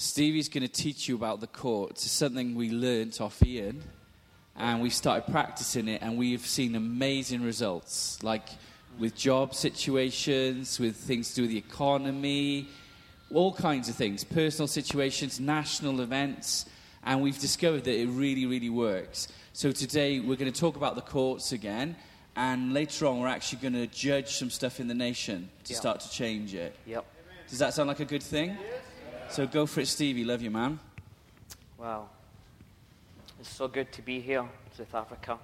Stevie's going to teach you about the courts. It's something we learnt off Ian, and we started practicing it, and we've seen amazing results, like with job situations, with things to do with the economy, all kinds of things, personal situations, national events, and we've discovered that it really, really works. So today we're going to talk about the courts again, and later on we're actually going to judge some stuff in the nation to Yep. start to change it. Yep. Does that sound like a good thing? So go for it, Stevie. Love you, man. Wow. It's so good to be here, South Africa.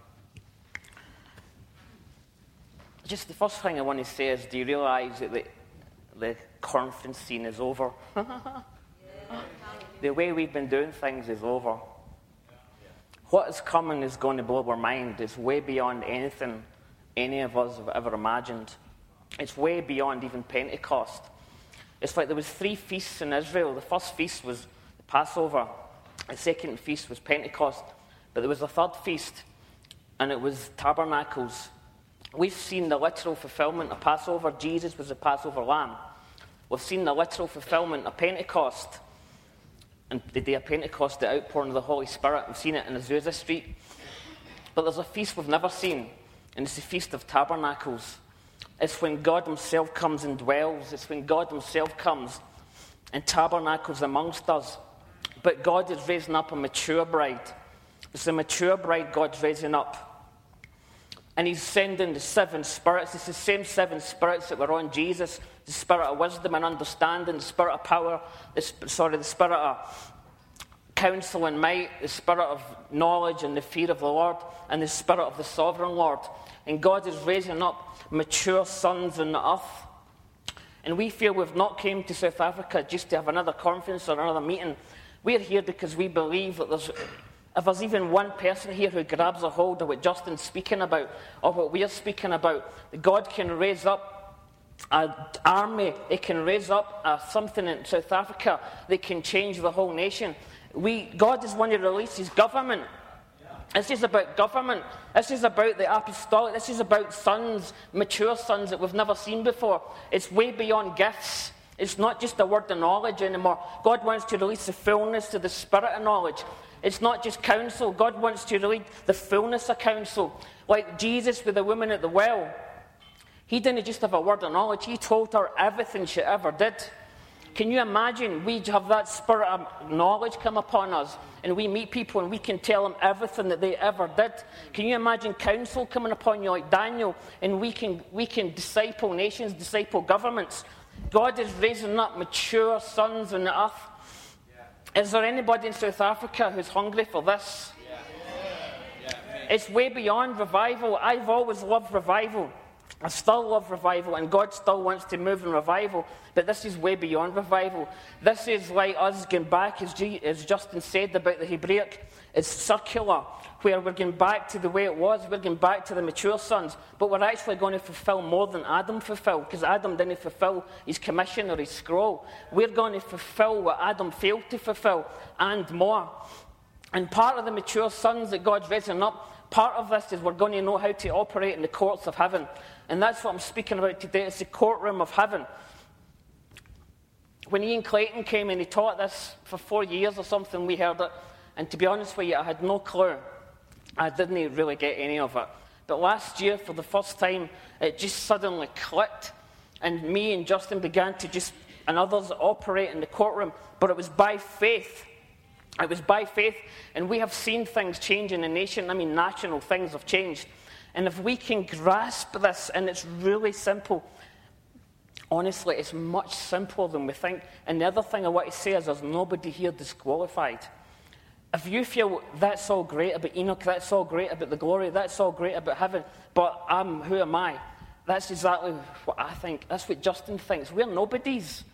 Just the first thing I want to say is do you realise that the, the conference scene is over? the way we've been doing things is over. What is coming is going to blow our mind. It's way beyond anything any of us have ever imagined. It's way beyond even Pentecost. It's like there was three feasts in Israel. The first feast was the Passover. The second feast was Pentecost. But there was a third feast, and it was Tabernacles. We've seen the literal fulfillment of Passover. Jesus was the Passover lamb. We've seen the literal fulfillment of Pentecost. And the day of Pentecost, the outpouring of the Holy Spirit. We've seen it in Azusa Street. But there's a feast we've never seen, and it's the Feast of Tabernacles. It's when God Himself comes and dwells. It's when God Himself comes and tabernacles amongst us. But God is raising up a mature bride. It's a mature bride God's raising up. And He's sending the seven spirits. It's the same seven spirits that were on Jesus the spirit of wisdom and understanding, the spirit of power, the, sorry, the spirit of counsel and might, the spirit of knowledge and the fear of the Lord, and the spirit of the sovereign Lord. And God is raising up mature sons in the earth. And we feel we've not came to South Africa just to have another conference or another meeting. We're here because we believe that there's, if there's even one person here who grabs a hold of what Justin's speaking about or what we're speaking about, that God can raise up an army, it can raise up uh, something in South Africa that can change the whole nation. We, God is wanting to release his government. This is about government. This is about the apostolic. This is about sons, mature sons that we've never seen before. It's way beyond gifts. It's not just a word of knowledge anymore. God wants to release the fullness of the spirit of knowledge. It's not just counsel. God wants to release the fullness of counsel. Like Jesus with the woman at the well. He didn't just have a word of knowledge, he told her everything she ever did. Can you imagine we have that spirit of knowledge come upon us and we meet people and we can tell them everything that they ever did? Can you imagine counsel coming upon you like Daniel and we can, we can disciple nations, disciple governments? God is raising up mature sons on the earth. Is there anybody in South Africa who's hungry for this? It's way beyond revival. I've always loved revival. I still love revival, and God still wants to move in revival, but this is way beyond revival. This is like us going back, as, G, as Justin said about the Hebraic, it's circular, where we're going back to the way it was, we're going back to the mature sons, but we're actually going to fulfill more than Adam fulfilled, because Adam didn't fulfill his commission or his scroll. We're going to fulfill what Adam failed to fulfill, and more. And part of the mature sons that God's raising up, part of this is we're going to know how to operate in the courts of heaven. And that's what I'm speaking about today. It's the courtroom of heaven. When Ian Clayton came and he taught this for four years or something, we heard it. And to be honest with you, I had no clue. I didn't really get any of it. But last year, for the first time, it just suddenly clicked. And me and Justin began to just, and others, operate in the courtroom. But it was by faith. It was by faith. And we have seen things change in the nation. I mean, national things have changed. And if we can grasp this, and it's really simple, honestly, it's much simpler than we think. And the other thing I want to say is there's nobody here disqualified. If you feel that's all great about Enoch, that's all great about the glory, that's all great about heaven, but I'm, who am I? That's exactly what I think. That's what Justin thinks. We're nobodies.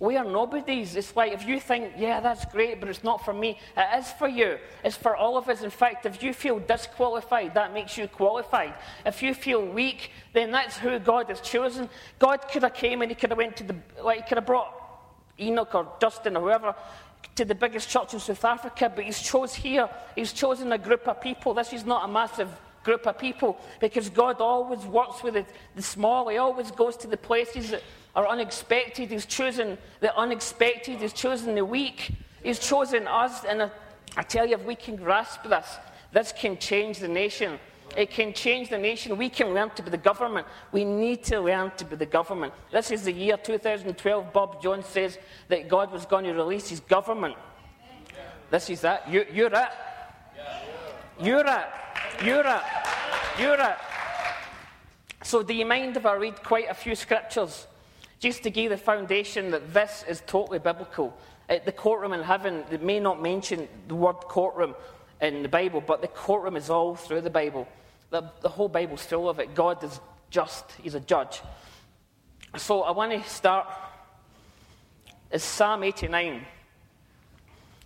We are nobodies. It's like if you think, yeah, that's great, but it's not for me, it is for you. It's for all of us. In fact, if you feel disqualified, that makes you qualified. If you feel weak, then that's who God has chosen. God could have came and he could have went to the, like, he could have brought Enoch or Justin or whoever to the biggest church in South Africa, but he's chose here. He's chosen a group of people. This is not a massive group of people because God always works with the, the small. He always goes to the places that are unexpected. He's chosen the unexpected. He's chosen the weak. He's chosen us, and I, I tell you, if we can grasp this, this can change the nation. It can change the nation. We can learn to be the government. We need to learn to be the government. This is the year 2012. Bob Jones says that God was going to release his government. This is that. You, you're it. You're it. You're it. So, do you mind if I read quite a few scriptures just to give the foundation that this is totally biblical? At the courtroom in heaven, they may not mention the word courtroom in the Bible, but the courtroom is all through the Bible. The, the whole Bible's full of it. God is just, He's a judge. So I want to start. It's Psalm 89.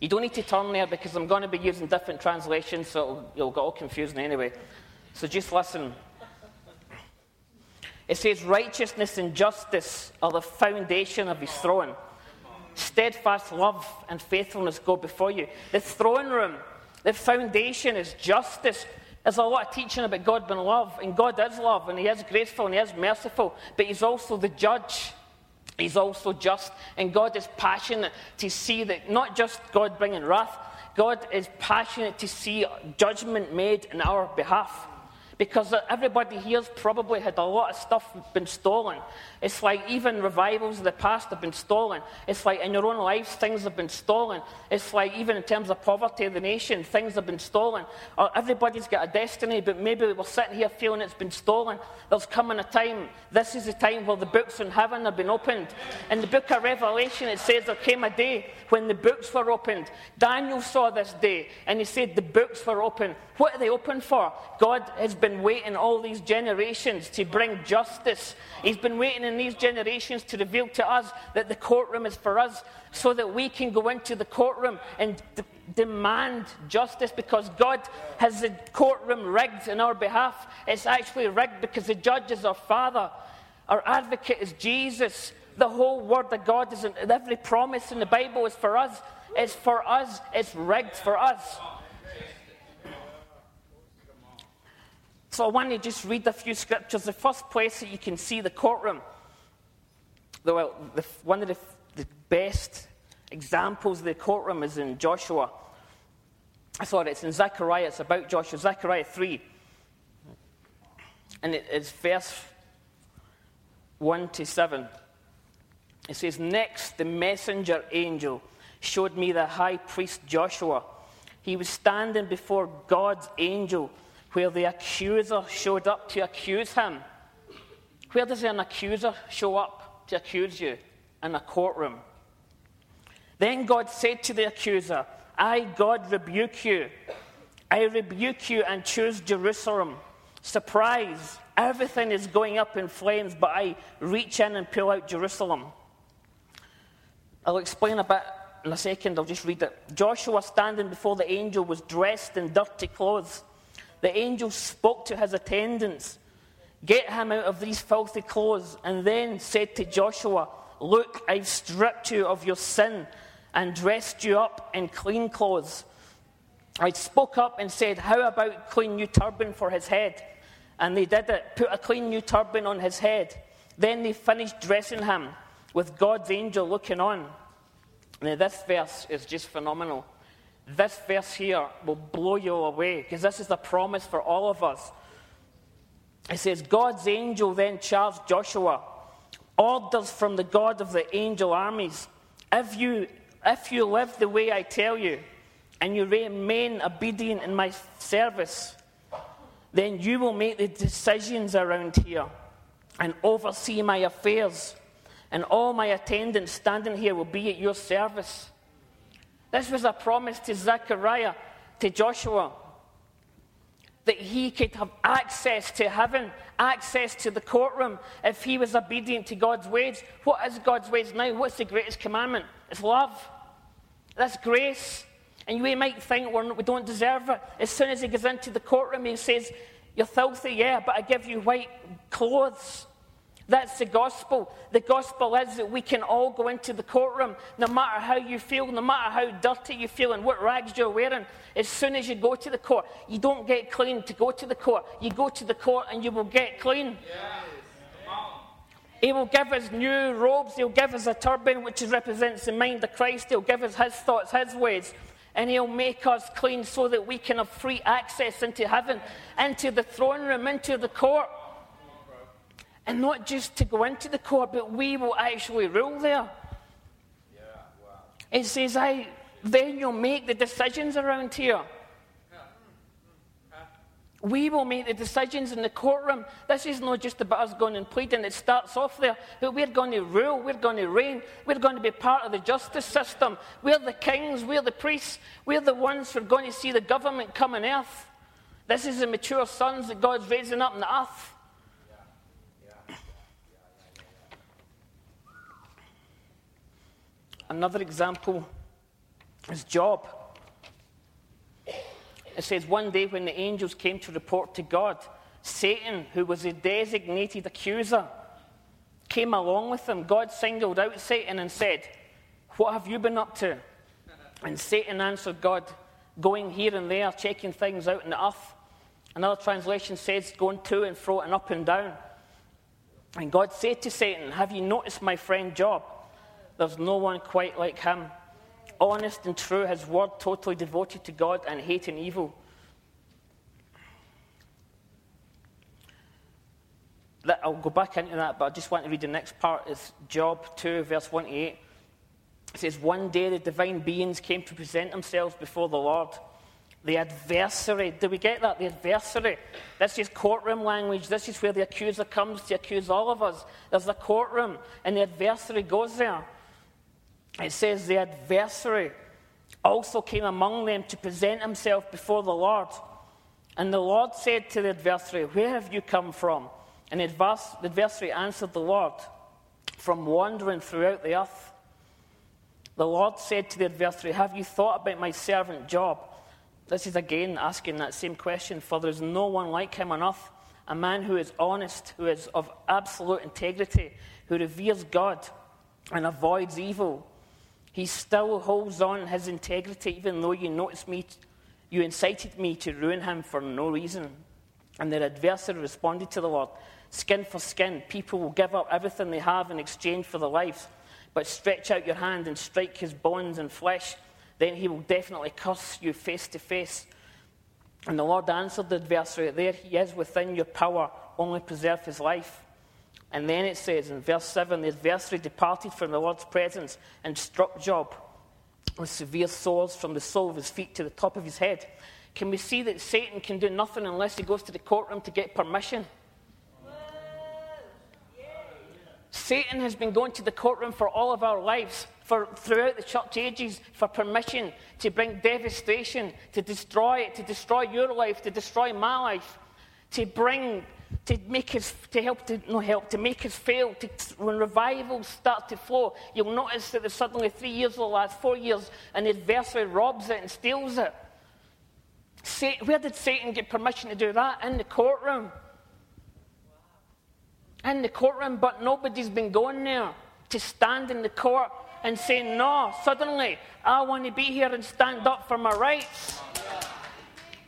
You don't need to turn there because I'm going to be using different translations, so it'll, it'll get all confusing anyway. So just listen. It says, Righteousness and justice are the foundation of his throne. Steadfast love and faithfulness go before you. The throne room, the foundation is justice. There's a lot of teaching about God being love, and God is love, and He is graceful, and He is merciful, but He's also the judge. He's also just, and God is passionate to see that not just God bringing wrath, God is passionate to see judgment made in our behalf because everybody here's probably had a lot of stuff been stolen. It's like even revivals of the past have been stolen. It's like in your own lives, things have been stolen. It's like even in terms of poverty of the nation, things have been stolen. Uh, everybody's got a destiny, but maybe we're sitting here feeling it's been stolen. There's coming a time, this is the time where the books in heaven have been opened. In the book of Revelation, it says there came a day when the books were opened. Daniel saw this day, and he said the books were open. What are they open for? God has been waiting all these generations to bring justice. He's been waiting in these generations to reveal to us that the courtroom is for us so that we can go into the courtroom and demand justice because God has the courtroom rigged in our behalf. It's actually rigged because the judge is our Father, our advocate is Jesus. The whole word of God is in every promise in the Bible is for us. It's for us. It's rigged for us. So I want to just read a few scriptures. The first place that you can see the courtroom, the, well, the, one of the, the best examples of the courtroom is in Joshua. I it's in Zechariah, it's about Joshua, Zechariah 3. And it is verse 1 to 7. It says, Next, the messenger angel showed me the high priest Joshua. He was standing before God's angel where the accuser showed up to accuse him. Where does an accuser show up to accuse you? In a courtroom. Then God said to the accuser, I, God, rebuke you. I rebuke you and choose Jerusalem. Surprise, everything is going up in flames, but I reach in and pull out Jerusalem. I'll explain a bit in a second, I'll just read it. Joshua, standing before the angel, was dressed in dirty clothes the angel spoke to his attendants, Get him out of these filthy clothes, and then said to Joshua, Look, I've stripped you of your sin and dressed you up in clean clothes. I spoke up and said, How about clean new turban for his head? And they did it, put a clean new turban on his head. Then they finished dressing him with God's angel looking on. Now, this verse is just phenomenal. This verse here will blow you away because this is a promise for all of us. It says, God's angel then charged Joshua, orders from the God of the angel armies. If you, if you live the way I tell you, and you remain obedient in my service, then you will make the decisions around here and oversee my affairs. And all my attendants standing here will be at your service. This was a promise to Zechariah, to Joshua, that he could have access to heaven, access to the courtroom if he was obedient to God's ways. What is God's ways now? What's the greatest commandment? It's love. That's grace. And you might think we're, we don't deserve it. As soon as he goes into the courtroom, he says, You're filthy, yeah, but I give you white clothes. That's the gospel. The gospel is that we can all go into the courtroom, no matter how you feel, no matter how dirty you feel and what rags you're wearing. As soon as you go to the court, you don't get clean to go to the court. You go to the court and you will get clean. He will give us new robes. He'll give us a turban, which represents the mind of Christ. He'll give us his thoughts, his ways. And he'll make us clean so that we can have free access into heaven, into the throne room, into the court. And not just to go into the court, but we will actually rule there. It says, I, then you'll make the decisions around here. We will make the decisions in the courtroom. This is not just about us going and pleading. It starts off there. But we're going to rule. We're going to reign. We're going to be part of the justice system. We're the kings. We're the priests. We're the ones who are going to see the government come on earth. This is the mature sons that God's raising up in the earth. Another example is Job. It says, One day when the angels came to report to God, Satan, who was a designated accuser, came along with them. God singled out Satan and said, What have you been up to? And Satan answered God, Going here and there, checking things out in the earth. Another translation says, Going to and fro and up and down. And God said to Satan, Have you noticed my friend Job? There's no one quite like him honest and true, his word totally devoted to God and hating evil. I'll go back into that, but I just want to read the next part. It's Job 2, verse 1 to 8. It says, One day the divine beings came to present themselves before the Lord. The adversary, do we get that? The adversary. This is courtroom language. This is where the accuser comes to accuse all of us. There's a courtroom, and the adversary goes there it says the adversary also came among them to present himself before the Lord. And the Lord said to the adversary, Where have you come from? And the adversary answered the Lord, From wandering throughout the earth. The Lord said to the adversary, Have you thought about my servant Job? This is again asking that same question, for there is no one like him on earth, a man who is honest, who is of absolute integrity, who reveres God and avoids evil. He still holds on his integrity, even though you noticed me, you incited me to ruin him for no reason. And their adversary responded to the Lord Skin for skin, people will give up everything they have in exchange for their lives. But stretch out your hand and strike his bones and flesh, then he will definitely curse you face to face. And the Lord answered the adversary, There he is within your power, only preserve his life. And then it says in verse 7 the adversary departed from the Lord's presence and struck Job with severe sores from the sole of his feet to the top of his head. Can we see that Satan can do nothing unless he goes to the courtroom to get permission? Satan has been going to the courtroom for all of our lives, for throughout the church ages, for permission to bring devastation, to destroy it, to destroy your life, to destroy my life, to bring to make us, to help, to no help, to make us fail. To, when revivals start to flow, you'll notice that there's suddenly three years will last four years, and the adversary robs it and steals it. where did Satan get permission to do that? In the courtroom. In the courtroom, but nobody's been going there to stand in the court and say, No, suddenly I want to be here and stand up for my rights.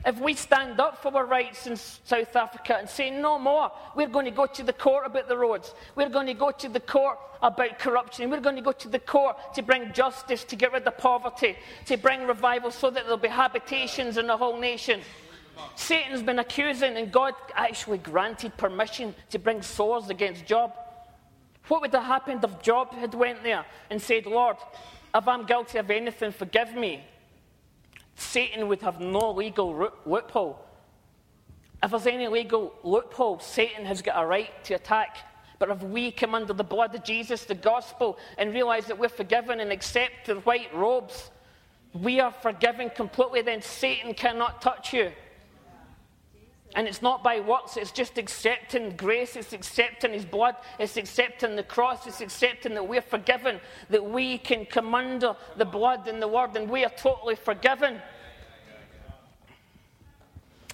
If we stand up for our rights in South Africa and say no more, we're going to go to the court about the roads. We're going to go to the court about corruption. We're going to go to the court to bring justice, to get rid of poverty, to bring revival so that there'll be habitations in the whole nation. Satan's been accusing, and God actually granted permission to bring swords against Job. What would have happened if Job had went there and said, Lord, if I'm guilty of anything, forgive me. Satan would have no legal loophole. If there's any legal loophole, Satan has got a right to attack. But if we come under the blood of Jesus, the gospel, and realize that we're forgiven and accept the white robes, we are forgiven completely, then Satan cannot touch you. And it's not by works, it's just accepting grace, it's accepting His blood, it's accepting the cross, it's accepting that we're forgiven, that we can come under the blood and the word, and we are totally forgiven.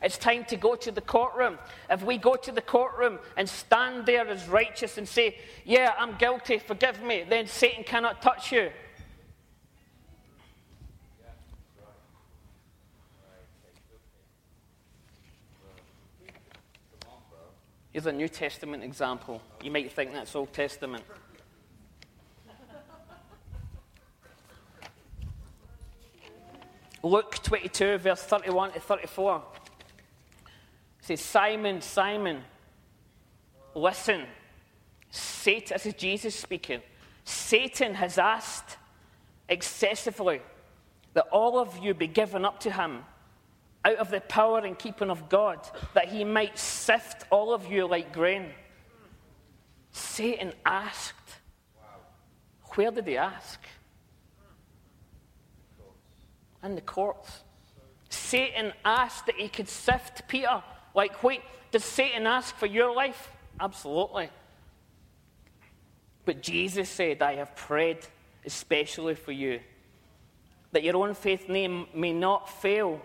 It's time to go to the courtroom. If we go to the courtroom and stand there as righteous and say, Yeah, I'm guilty, forgive me, then Satan cannot touch you. Here's a New Testament example. You might think that's Old Testament. Luke 22, verse 31 to 34. It says, Simon, Simon, listen. Satan, this is Jesus speaking. Satan has asked excessively that all of you be given up to him out of the power and keeping of God, that he might sift all of you like grain. Satan asked. Where did he ask? In the courts. Satan asked that he could sift Peter. Like, wait, does Satan ask for your life? Absolutely. But Jesus said, I have prayed especially for you, that your own faith name may not fail.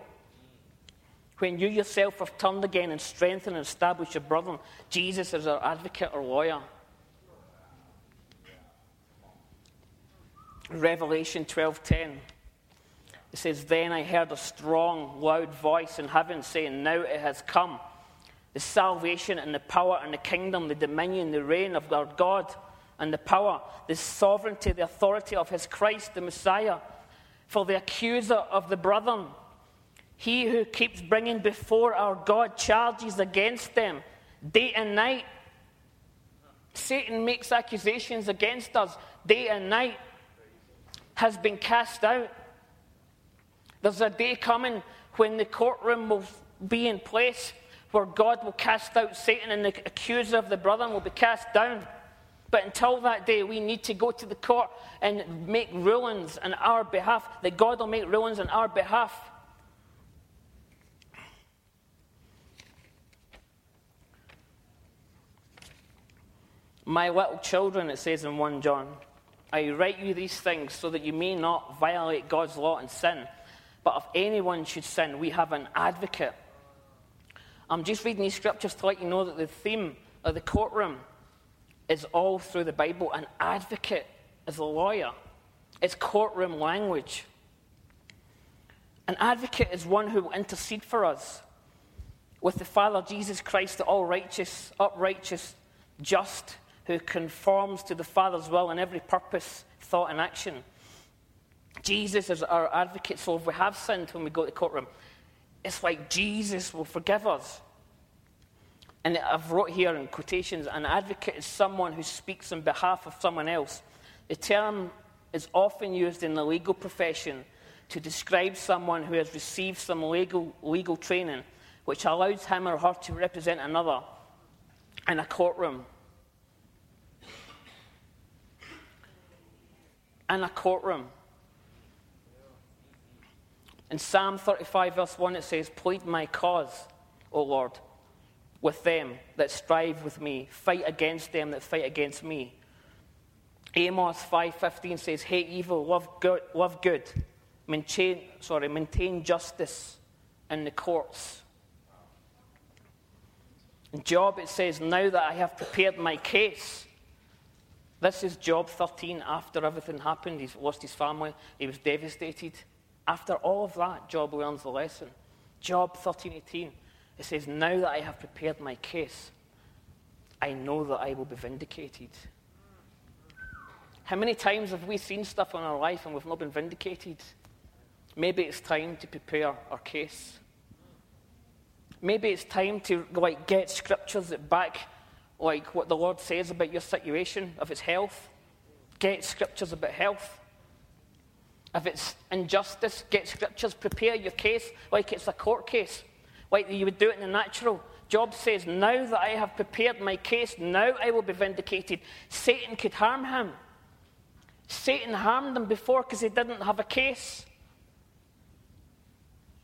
When you yourself have turned again and strengthened and established your brother, Jesus is our advocate or lawyer. Revelation 12:10. It says, Then I heard a strong, loud voice in heaven saying, Now it has come. The salvation and the power and the kingdom, the dominion, the reign of our God and the power, the sovereignty, the authority of his Christ, the Messiah. For the accuser of the brethren, he who keeps bringing before our God charges against them day and night. Satan makes accusations against us day and night, has been cast out. There's a day coming when the courtroom will be in place where God will cast out Satan and the accuser of the brethren will be cast down. But until that day, we need to go to the court and make rulings on our behalf, that God will make rulings on our behalf. My little children, it says in 1 John, I write you these things so that you may not violate God's law and sin. But if anyone should sin, we have an advocate. I'm just reading these scriptures to let you know that the theme of the courtroom is all through the Bible. An advocate is a lawyer, it's courtroom language. An advocate is one who will intercede for us with the Father Jesus Christ, the all righteous, uprighteous, just, who conforms to the Father's will in every purpose, thought, and action. Jesus is our advocate, so if we have sinned when we go to the courtroom, it's like Jesus will forgive us. And I've wrote here in quotations an advocate is someone who speaks on behalf of someone else. The term is often used in the legal profession to describe someone who has received some legal, legal training which allows him or her to represent another in a courtroom. In a courtroom. In Psalm 35, verse 1, it says, Plead my cause, O Lord with them that strive with me, fight against them that fight against me. Amos 5:15 says, "Hate evil, love good, love good. Maintain, sorry, maintain justice in the courts." In Job it says, "Now that I have prepared my case." This is Job 13 after everything happened. He's lost his family. He was devastated. After all of that, Job learns the lesson. Job 13:18. It says, Now that I have prepared my case, I know that I will be vindicated. How many times have we seen stuff in our life and we've not been vindicated? Maybe it's time to prepare our case. Maybe it's time to like get scriptures that back like what the Lord says about your situation, if it's health. Get scriptures about health. If it's injustice, get scriptures, prepare your case like it's a court case like you would do it in the natural. Job says, Now that I have prepared my case, now I will be vindicated. Satan could harm him. Satan harmed him before because he didn't have a case.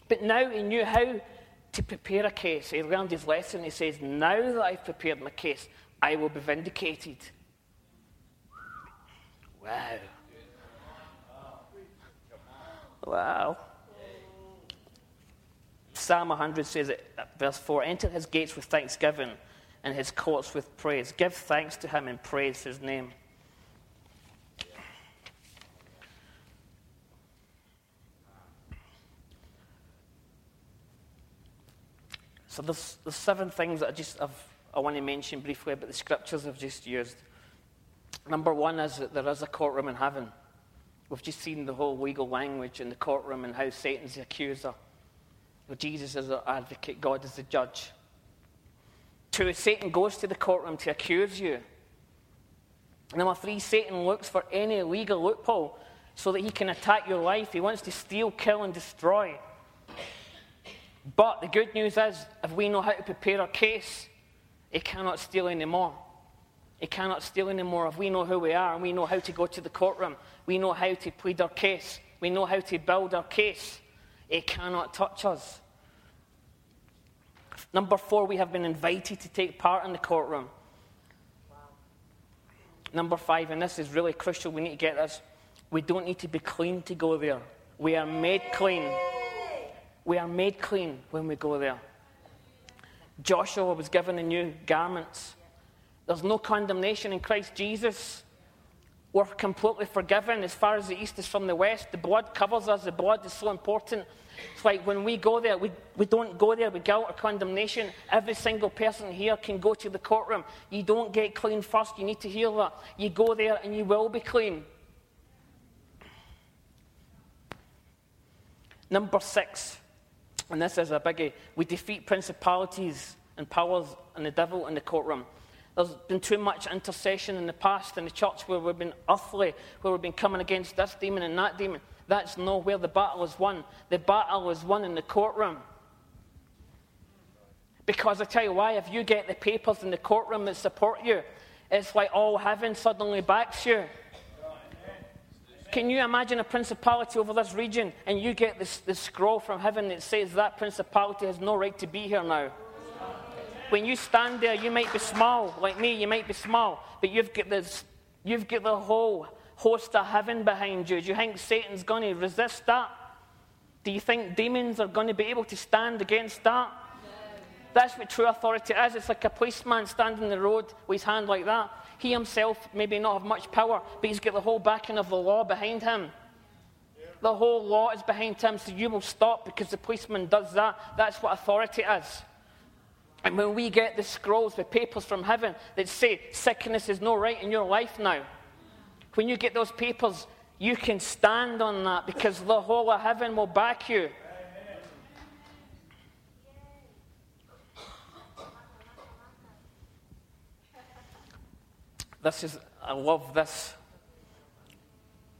But now he knew how to prepare a case. He learned his lesson. He says, Now that I've prepared my case, I will be vindicated. Wow. Wow. Psalm 100 says it, verse 4 Enter his gates with thanksgiving and his courts with praise. Give thanks to him and praise his name. So there's, there's seven things that I just I've, I want to mention briefly about the scriptures I've just used. Number one is that there is a courtroom in heaven. We've just seen the whole legal language in the courtroom and how Satan's the accuser. Jesus is the advocate, God is the judge. Two, Satan goes to the courtroom to accuse you. Number three, Satan looks for any legal loophole so that he can attack your life. He wants to steal, kill, and destroy. But the good news is, if we know how to prepare our case, it cannot steal anymore. It cannot steal anymore. If we know who we are and we know how to go to the courtroom, we know how to plead our case, we know how to build our case, it cannot touch us. Number four, we have been invited to take part in the courtroom. Number five, and this is really crucial, we need to get this. We don't need to be clean to go there. We are made clean. We are made clean when we go there. Joshua was given a new garments. There's no condemnation in Christ Jesus. We're completely forgiven as far as the east is from the west. The blood covers us. The blood is so important. It's like when we go there, we, we don't go there with guilt or condemnation. Every single person here can go to the courtroom. You don't get clean first. You need to hear that. You go there and you will be clean. Number six, and this is a biggie we defeat principalities and powers and the devil in the courtroom. There's been too much intercession in the past in the church where we've been earthly, where we've been coming against this demon and that demon. That's not where the battle is won. The battle is won in the courtroom. Because I tell you why, if you get the papers in the courtroom that support you, it's like all heaven suddenly backs you. Can you imagine a principality over this region and you get this, this scroll from heaven that says that principality has no right to be here now? when you stand there, you might be small, like me, you might be small, but you've got, this, you've got the whole host of heaven behind you. Do you think Satan's going to resist that? Do you think demons are going to be able to stand against that? That's what true authority is. It's like a policeman standing in the road with his hand like that. He himself maybe not have much power, but he's got the whole backing of the law behind him. The whole law is behind him, so you will stop because the policeman does that. That's what authority is. And when we get the scrolls, the papers from heaven that say sickness is no right in your life now, when you get those papers, you can stand on that because the whole of heaven will back you. This is, I love this.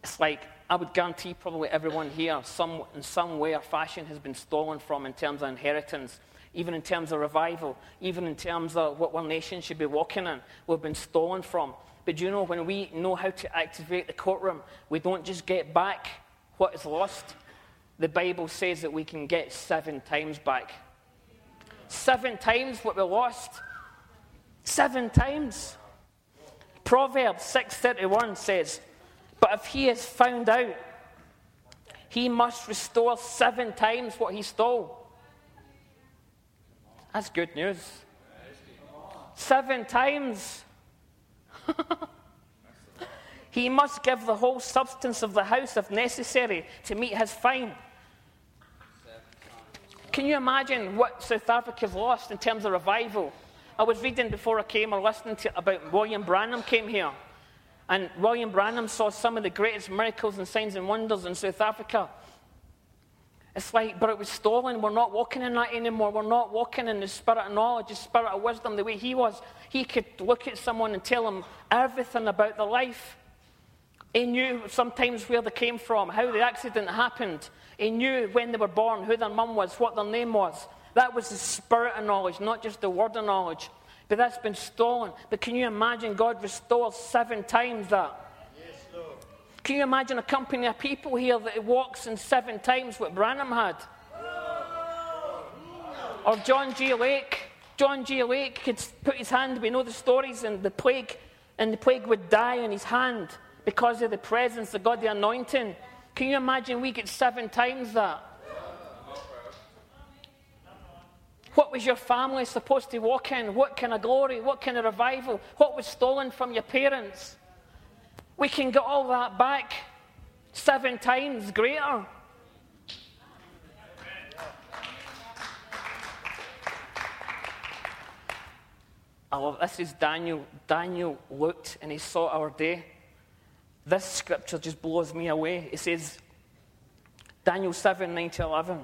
It's like, I would guarantee probably everyone here, some, in some way or fashion, has been stolen from in terms of inheritance even in terms of revival, even in terms of what our nation should be walking in, we've been stolen from. But you know, when we know how to activate the courtroom, we don't just get back what is lost. The Bible says that we can get seven times back. Seven times what we lost. Seven times. Proverbs 6:31 says, "But if he is found out, he must restore seven times what he stole." That's good news. Seven times. he must give the whole substance of the house if necessary to meet his fine. Can you imagine what South Africa's lost in terms of revival? I was reading before I came or listening to about William Branham came here. And William Branham saw some of the greatest miracles and signs and wonders in South Africa. It's like, but it was stolen. We're not walking in that anymore. We're not walking in the spirit of knowledge, the spirit of wisdom, the way he was. He could look at someone and tell them everything about their life. He knew sometimes where they came from, how the accident happened. He knew when they were born, who their mum was, what their name was. That was the spirit of knowledge, not just the word of knowledge. But that's been stolen. But can you imagine God restores seven times that? Can you imagine a company of people here that walks in seven times what Branham had? Or John G. Lake. John G. Lake could put his hand, we know the stories, and the plague, and the plague would die in his hand because of the presence of God, the anointing. Can you imagine we get seven times that? What was your family supposed to walk in? What kind of glory? What kind of revival? What was stolen from your parents? we can get all that back seven times greater. I love this is Daniel. Daniel looked and he saw our day. This scripture just blows me away. It says, Daniel 7 9 to 11.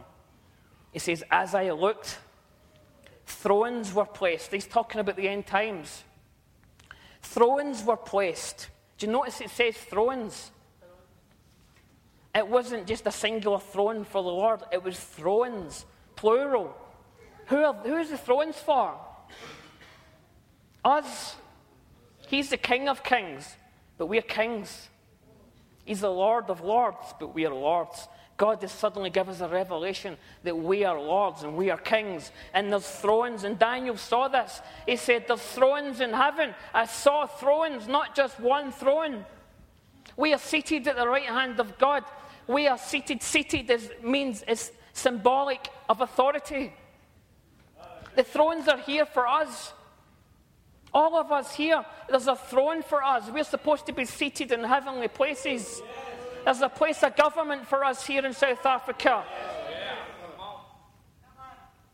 It says, As I looked, thrones were placed. He's talking about the end times. Thrones were placed. Do you notice it says thrones? It wasn't just a singular throne for the Lord, it was thrones, plural. Who are, who is the thrones for? Us. He's the King of kings, but we're kings. He's the Lord of lords, but we are lords. God has suddenly given us a revelation that we are lords and we are kings, and there's thrones. And Daniel saw this. He said, There's thrones in heaven. I saw thrones, not just one throne. We are seated at the right hand of God. We are seated. Seated is, means it's symbolic of authority. The thrones are here for us. All of us here, there's a throne for us. We're supposed to be seated in heavenly places. There's a place of government for us here in South Africa.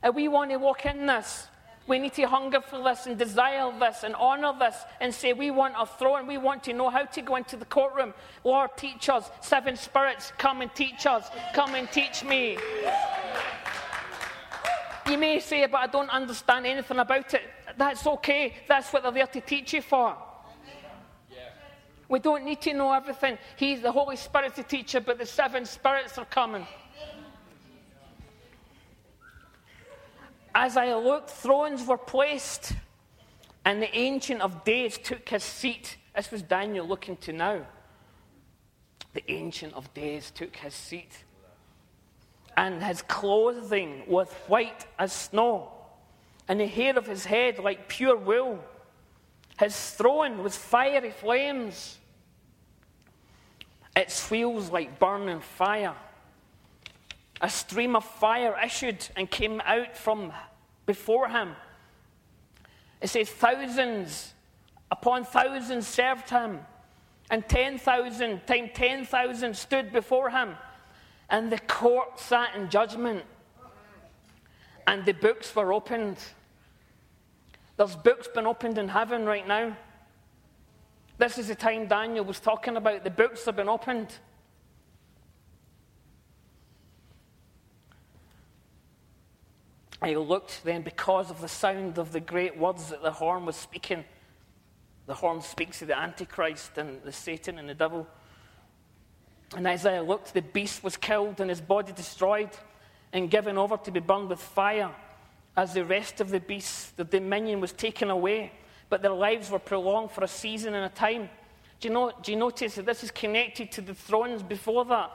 And we want to walk in this. We need to hunger for this and desire this and honor this and say, We want a throne. We want to know how to go into the courtroom. Lord, teach us. Seven spirits, come and teach us. Come and teach me. You may say, But I don't understand anything about it. That's okay. That's what they're there to teach you for. We don't need to know everything. He's the Holy Spirit to teach you, but the seven spirits are coming. As I looked, thrones were placed, and the Ancient of Days took his seat. This was Daniel looking to now. The Ancient of Days took his seat, and his clothing was white as snow, and the hair of his head like pure wool. His throne was fiery flames. Its wheels like burning fire. A stream of fire issued and came out from before him. It says, Thousands upon thousands served him, and 10,000 times 10,000 stood before him. And the court sat in judgment, and the books were opened. There's books been opened in heaven right now. This is the time Daniel was talking about. The books have been opened. I looked then because of the sound of the great words that the horn was speaking. The horn speaks of the Antichrist and the Satan and the devil. And as I looked, the beast was killed and his body destroyed and given over to be burned with fire. As the rest of the beasts, the dominion was taken away but their lives were prolonged for a season and a time. Do you, know, do you notice that this is connected to the thrones before that?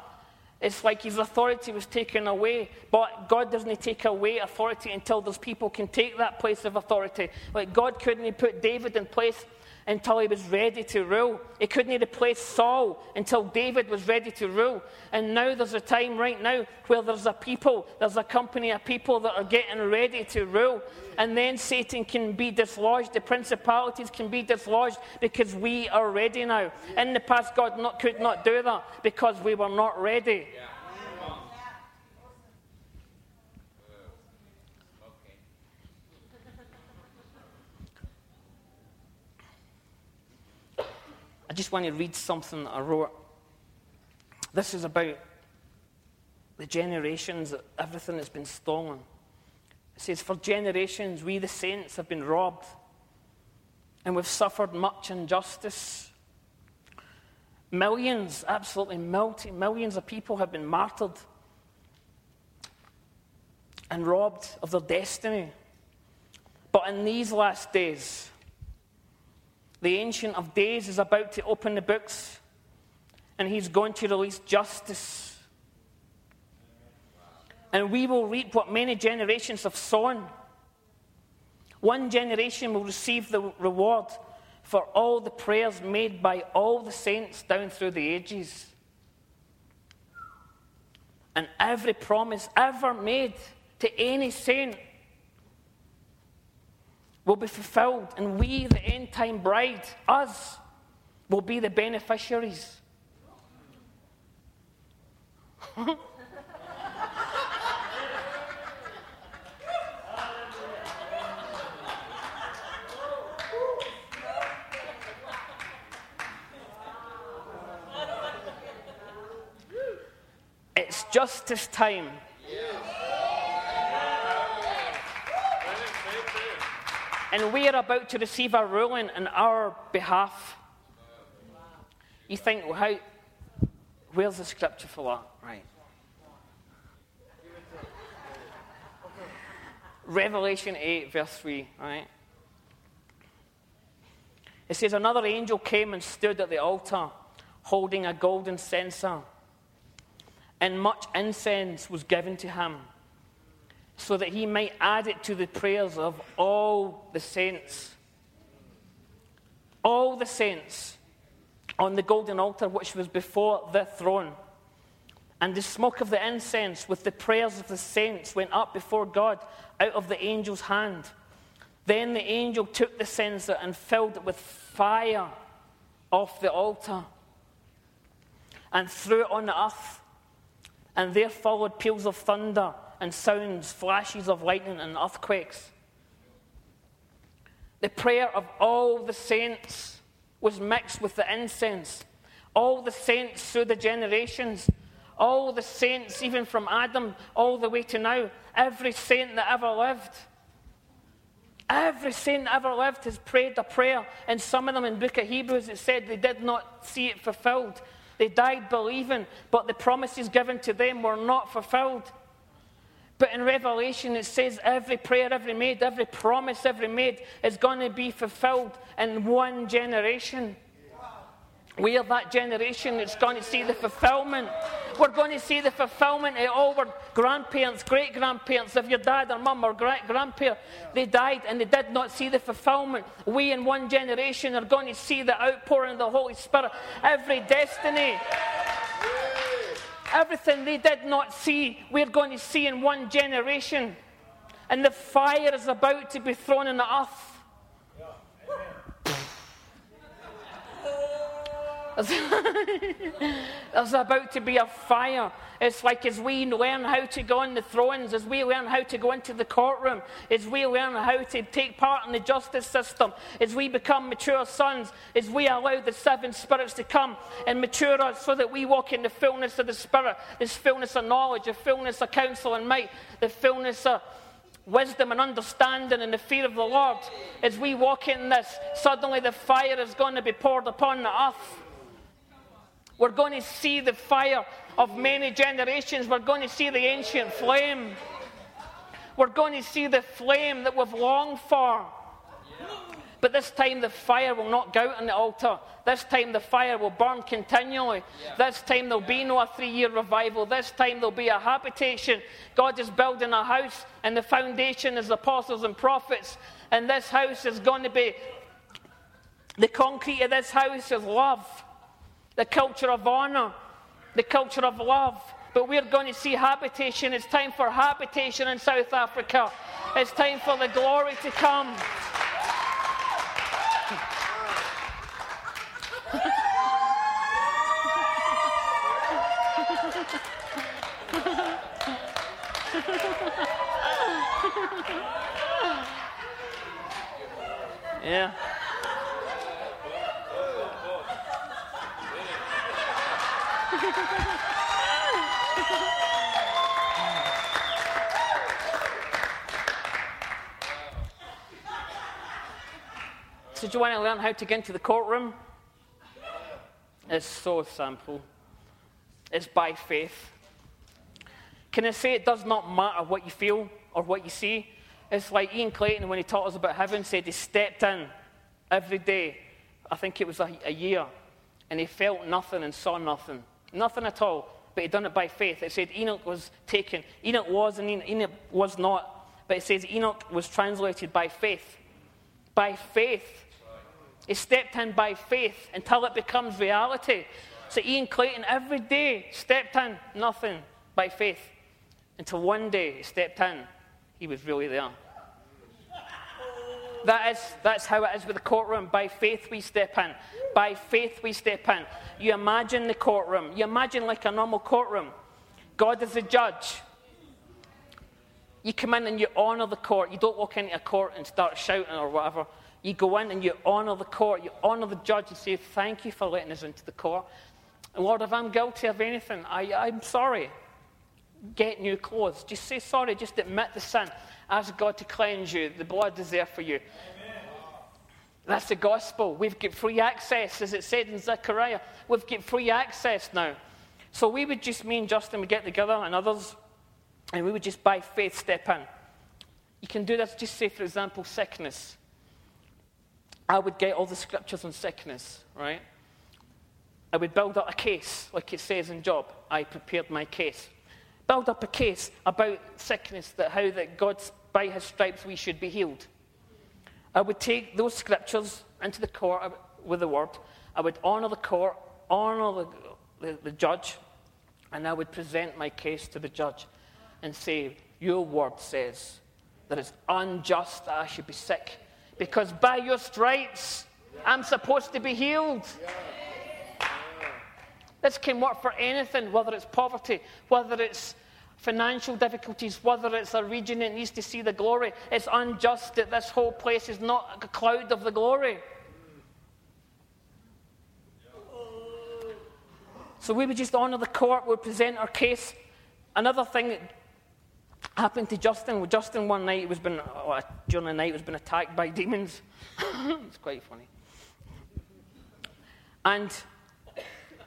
It's like his authority was taken away, but God doesn't take away authority until those people can take that place of authority. Like God couldn't put David in place until he was ready to rule. He couldn't replace Saul until David was ready to rule. And now there's a time right now where there's a people, there's a company of people that are getting ready to rule. And then Satan can be dislodged, the principalities can be dislodged because we are ready now. In the past, God not, could not do that because we were not ready. Yeah. I just want to read something I wrote. This is about the generations, that everything that's been stolen. It says, For generations, we the saints have been robbed, and we've suffered much injustice. Millions, absolutely multi, millions of people have been martyred and robbed of their destiny. But in these last days, the Ancient of Days is about to open the books and he's going to release justice. And we will reap what many generations have sown. One generation will receive the reward for all the prayers made by all the saints down through the ages. And every promise ever made to any saint will be fulfilled, and we, the end time bride, us, will be the beneficiaries. it's just this time. And we are about to receive a ruling in our behalf. You think, well, how, where's the scripture for that? Right. Revelation 8, verse 3, right? It says, Another angel came and stood at the altar, holding a golden censer, and much incense was given to him, so that he might add it to the prayers of all the saints. All the saints on the golden altar which was before the throne. And the smoke of the incense with the prayers of the saints went up before God out of the angel's hand. Then the angel took the censer and filled it with fire off the altar and threw it on the earth. And there followed peals of thunder and sounds, flashes of lightning, and earthquakes. The prayer of all the saints was mixed with the incense. All the saints through the generations all the saints, even from Adam all the way to now, every saint that ever lived. Every saint that ever lived has prayed a prayer. And some of them in book of Hebrews, it said they did not see it fulfilled. They died believing, but the promises given to them were not fulfilled. But in Revelation, it says every prayer ever made, every promise ever made is going to be fulfilled in one generation. We are that generation that's going to see the fulfillment. We're going to see the fulfillment of all our grandparents, great grandparents. If your dad or mum or great they died and they did not see the fulfillment. We in one generation are going to see the outpouring of the Holy Spirit. Every destiny, everything they did not see, we're going to see in one generation. And the fire is about to be thrown in the earth. There's about to be a fire. It's like as we learn how to go on the thrones, as we learn how to go into the courtroom, as we learn how to take part in the justice system, as we become mature sons, as we allow the seven spirits to come and mature us so that we walk in the fullness of the Spirit, this fullness of knowledge, the fullness of counsel and might, the fullness of wisdom and understanding and the fear of the Lord. As we walk in this, suddenly the fire is going to be poured upon the earth. We're going to see the fire of many generations. We're going to see the ancient flame. We're going to see the flame that we've longed for. But this time the fire will not go out on the altar. This time the fire will burn continually. This time there'll be no three year revival. This time there'll be a habitation. God is building a house, and the foundation is apostles and prophets. And this house is going to be the concrete of this house is love the culture of honor, the culture of love. But we're going to see habitation. It's time for habitation in South Africa. It's time for the glory to come. yeah. Do you want to learn how to get into the courtroom? It's so simple. It's by faith. Can I say it does not matter what you feel or what you see? It's like Ian Clayton, when he taught us about heaven, said he stepped in every day. I think it was a, a year. And he felt nothing and saw nothing. Nothing at all. But he done it by faith. It said Enoch was taken. Enoch was and Enoch was not. But it says Enoch was translated by faith. By faith. He stepped in by faith until it becomes reality. So Ian Clayton every day stepped in, nothing, by faith. Until one day he stepped in, he was really there. That is, that's how it is with the courtroom. By faith we step in. By faith we step in. You imagine the courtroom. You imagine like a normal courtroom. God is the judge. You come in and you honour the court. You don't walk into a court and start shouting or whatever. You go in and you honour the court. You honour the judge and say, Thank you for letting us into the court. And Lord, if I'm guilty of anything, I, I'm sorry. get new clothes. Just say sorry, just admit the sin. Ask God to cleanse you. The blood is there for you. That's the gospel. We've got free access, as it said in Zechariah. We've got free access now. So we would just, me and Justin would get together and others, and we would just by faith step in. You can do this, just say, for example, sickness. I would get all the scriptures on sickness, right? I would build up a case, like it says in Job. I prepared my case. Build up a case about sickness, that how that God's by his stripes we should be healed. I would take those scriptures into the court with the word. I would honor the court, honor the, the, the judge, and I would present my case to the judge and say, Your word says that it's unjust that I should be sick because by your stripes I'm supposed to be healed. This can work for anything, whether it's poverty, whether it's financial difficulties, whether it's a region that needs to see the glory. It's unjust that this whole place is not a cloud of the glory. So we would just honour the court, we would present our case. Another thing happened to Justin, Justin one night was been, oh, during the night was been attacked by demons. it's quite funny. And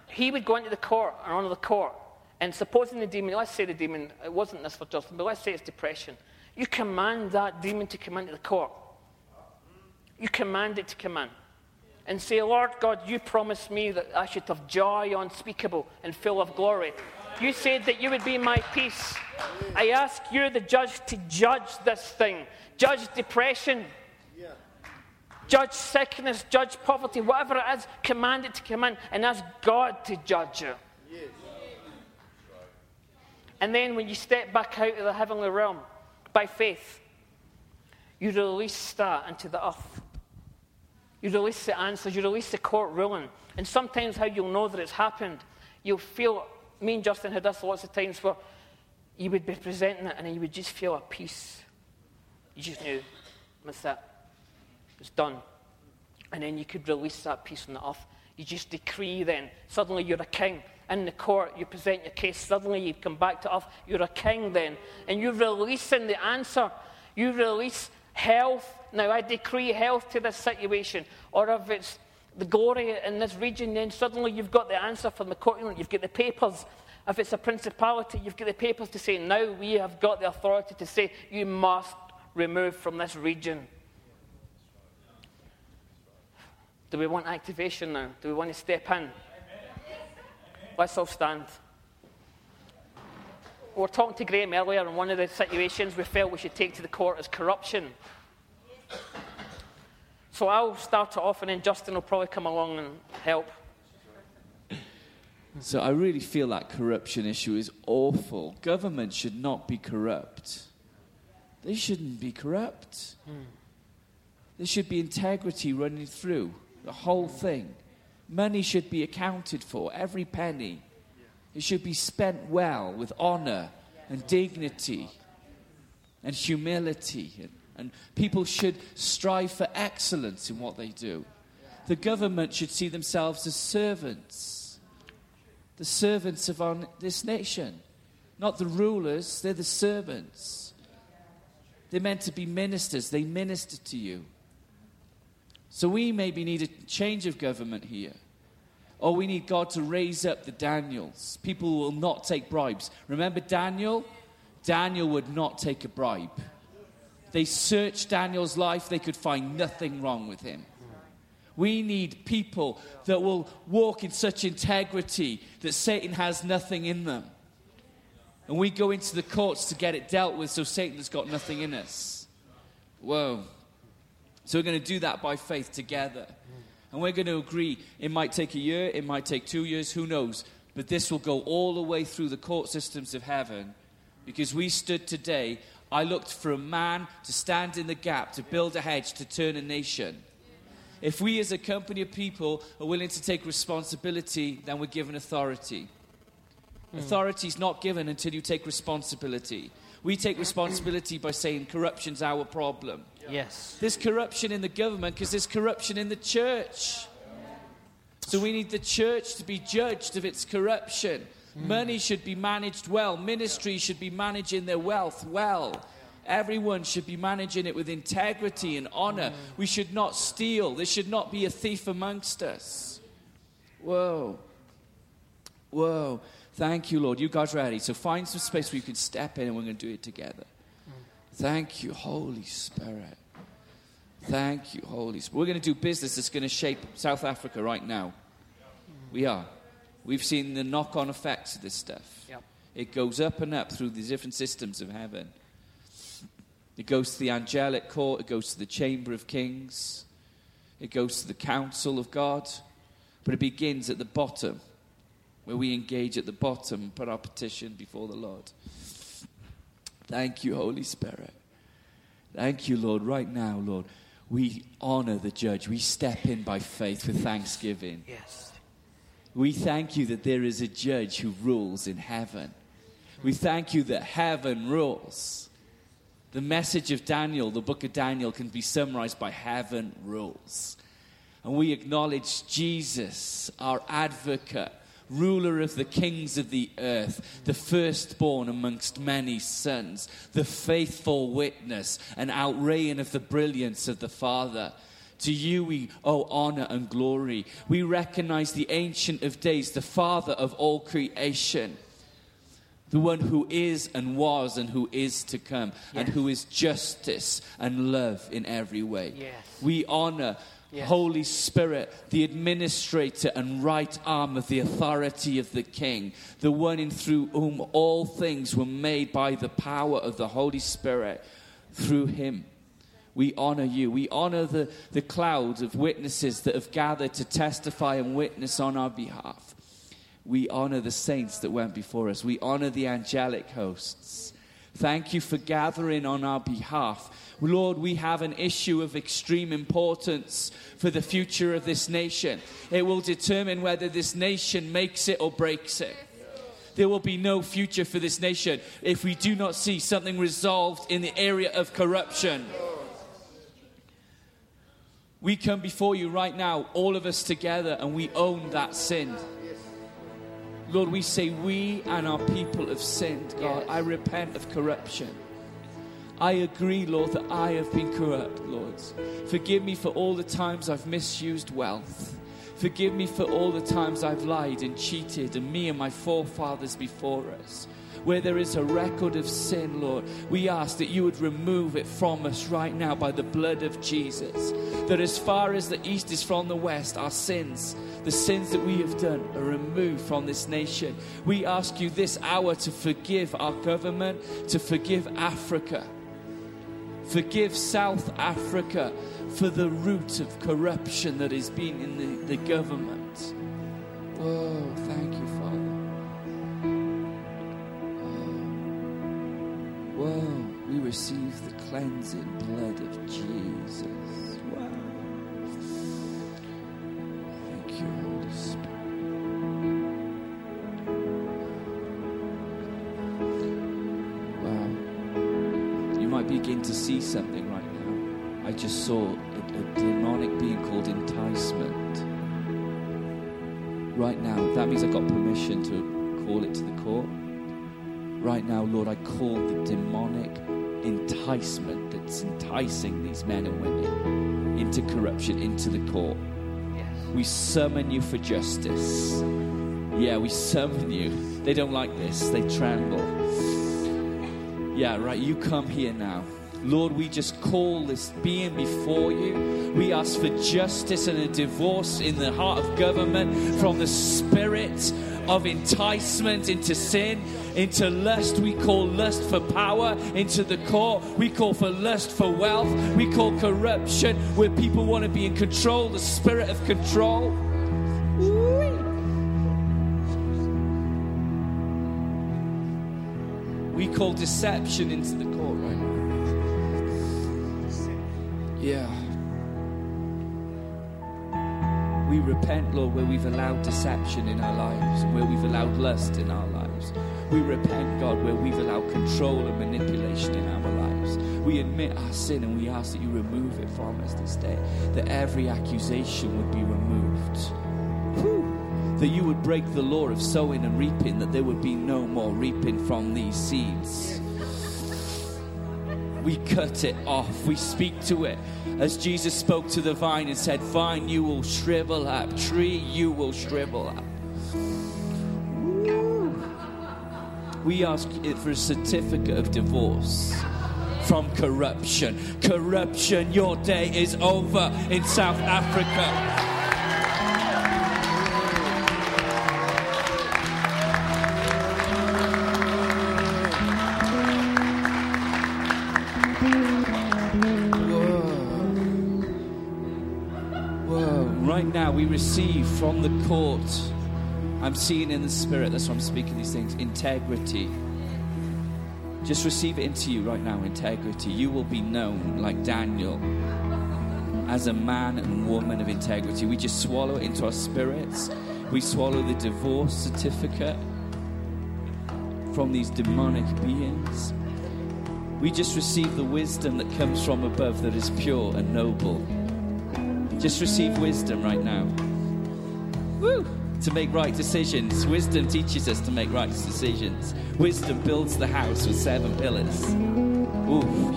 he would go into the court or onto the court, and supposing the demon, let's say the demon, it wasn't this for Justin, but let's say it's depression. You command that demon to come into the court. You command it to come in. And say, Lord God, you promised me that I should have joy unspeakable and full of glory. You said that you would be my peace. I ask you, the judge, to judge this thing. Judge depression judge sickness, judge poverty, whatever it is, command it to come in and ask God to judge you. And then when you step back out of the heavenly realm by faith, you release that into the earth. You release the answers, you release the court ruling. And sometimes, how you'll know that it's happened, you'll feel, me and Justin had this lots of times where you would be presenting it and you would just feel a peace. You just knew, that's it. It's done. And then you could release that peace on the earth. You just decree then. Suddenly you're a king. In the court, you present your case. Suddenly you come back to earth. You're a king then. And you're releasing the answer. You release health. Now I decree health to this situation. Or if it's the glory in this region, then suddenly you've got the answer from the court. You've got the papers. If it's a principality, you've got the papers to say, now we have got the authority to say, you must remove from this region. Do we want activation now? Do we want to step in? Let's all stand. We were talking to Graham earlier, and one of the situations we felt we should take to the court is corruption. So I'll start it off, and then Justin will probably come along and help. So I really feel that corruption issue is awful. Government should not be corrupt. They shouldn't be corrupt. There should be integrity running through the whole thing. Money should be accounted for, every penny. It should be spent well with honor and dignity and humility. And, and people should strive for excellence in what they do. The government should see themselves as servants, the servants of our, this nation. Not the rulers, they're the servants. They're meant to be ministers, they minister to you. So we maybe need a change of government here. Or we need God to raise up the Daniels. People who will not take bribes. Remember Daniel? Daniel would not take a bribe. They searched Daniel's life, they could find nothing wrong with him. We need people that will walk in such integrity that Satan has nothing in them. And we go into the courts to get it dealt with so Satan has got nothing in us. Whoa. So we're going to do that by faith together. And we're going to agree it might take a year, it might take two years, who knows. But this will go all the way through the court systems of heaven. Because we stood today, I looked for a man to stand in the gap, to build a hedge, to turn a nation. If we as a company of people are willing to take responsibility, then we're given authority. Mm. Authority is not given until you take responsibility. We take responsibility by saying corruption's our problem. Yes. There's corruption in the government because there's corruption in the church. So we need the church to be judged of its corruption. Mm. Money should be managed well. Ministry should be managing their wealth well. Everyone should be managing it with integrity and honor. Mm. We should not steal. There should not be a thief amongst us. Whoa. Whoa. Thank you, Lord. You guys ready? So find some space where you can step in and we're going to do it together. Mm. Thank you, Holy Spirit. Thank you, Holy Spirit. We're going to do business that's going to shape South Africa right now. We are. We've seen the knock on effects of this stuff. Yep. It goes up and up through the different systems of heaven. It goes to the angelic court, it goes to the chamber of kings, it goes to the council of God, but it begins at the bottom, where we engage at the bottom put our petition before the Lord. Thank you, Holy Spirit. Thank you, Lord. Right now, Lord, we honor the judge. We step in by faith with thanksgiving. Yes. We thank you that there is a judge who rules in heaven. We thank you that heaven rules. The message of Daniel, the book of Daniel, can be summarized by heaven rules. And we acknowledge Jesus, our advocate, ruler of the kings of the earth, the firstborn amongst many sons, the faithful witness, and outraying of the brilliance of the Father. To you we owe honor and glory. We recognize the Ancient of Days, the Father of all creation, the one who is and was and who is to come, and who is justice and love in every way. Yes. We honor Yes. Holy Spirit, the administrator and right arm of the authority of the King, the one in through whom all things were made by the power of the Holy Spirit through him. We honor you. We honor the, the cloud of witnesses that have gathered to testify and witness on our behalf. We honor the saints that went before us. We honor the angelic hosts. Thank you for gathering on our behalf. Lord, we have an issue of extreme importance for the future of this nation. It will determine whether this nation makes it or breaks it. There will be no future for this nation if we do not see something resolved in the area of corruption. We come before you right now, all of us together, and we own that sin. Lord, we say we and our people have sinned, God. I repent of corruption. I agree, Lord, that I have been corrupt, Lord. Forgive me for all the times I've misused wealth. Forgive me for all the times I've lied and cheated, and me and my forefathers before us. Where there is a record of sin, Lord, we ask that you would remove it from us right now by the blood of Jesus. That as far as the east is from the west, our sins, the sins that we have done, are removed from this nation. We ask you this hour to forgive our government, to forgive Africa. Forgive South Africa for the root of corruption that has been in the, the government. Whoa, thank you, Whoa, we receive the cleansing blood of Jesus. Wow. Thank you, Holy Spirit. Wow. You might begin to see something right now. I just saw a, a demonic being called enticement. Right now, that means I got permission to call it to the court. Right now, Lord, I call the demonic enticement that's enticing these men and women into corruption, into the court. Yes. We summon you for justice. Yeah, we summon you. They don't like this, they tremble. Yeah, right, you come here now. Lord, we just call this being before you. We ask for justice and a divorce in the heart of government from the spirit of enticement into sin, into lust. We call lust for power into the court. We call for lust for wealth. We call corruption where people want to be in control, the spirit of control. We call deception into the court right now. Yeah. We repent, Lord, where we've allowed deception in our lives where we've allowed lust in our lives. We repent, God, where we've allowed control and manipulation in our lives. We admit our sin and we ask that you remove it from us this day, that every accusation would be removed. Whew. that you would break the law of sowing and reaping, that there would be no more reaping from these seeds. We cut it off. We speak to it. As Jesus spoke to the vine and said, Vine, you will shrivel up. Tree, you will shrivel up. We ask it for a certificate of divorce from corruption. Corruption, your day is over in South Africa. Receive from the court. I'm seeing in the spirit, that's why I'm speaking these things integrity. Just receive it into you right now integrity. You will be known like Daniel as a man and woman of integrity. We just swallow it into our spirits. We swallow the divorce certificate from these demonic beings. We just receive the wisdom that comes from above that is pure and noble. Just receive wisdom right now. Woo! To make right decisions. Wisdom teaches us to make right decisions. Wisdom builds the house with seven pillars. Ooh.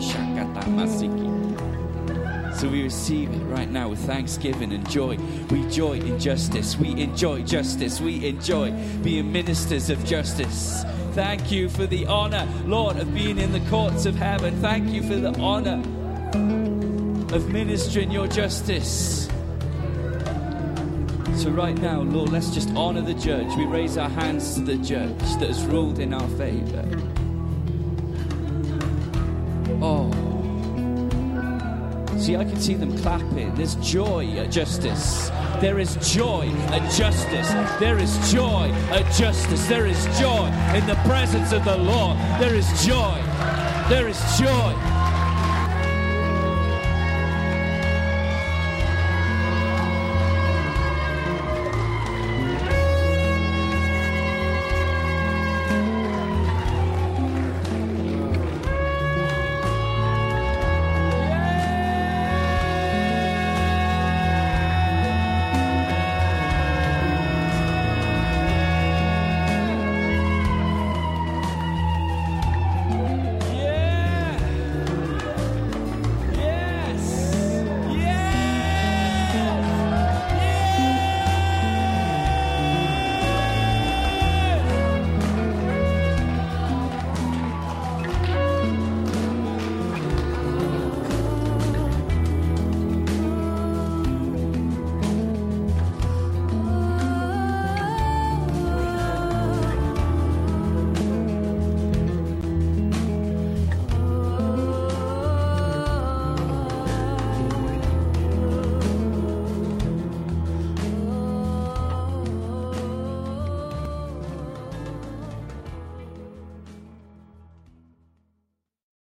So we receive it right now with thanksgiving and joy. We joy in justice. We enjoy justice. We enjoy being ministers of justice. Thank you for the honor, Lord, of being in the courts of heaven. Thank you for the honor of ministering your justice. So, right now, Lord, let's just honor the judge. We raise our hands to the judge that has ruled in our favor. Oh. See, I can see them clapping. There's joy at justice. There is joy at justice. There is joy at justice. There is joy in the presence of the Lord. There is joy. There is joy.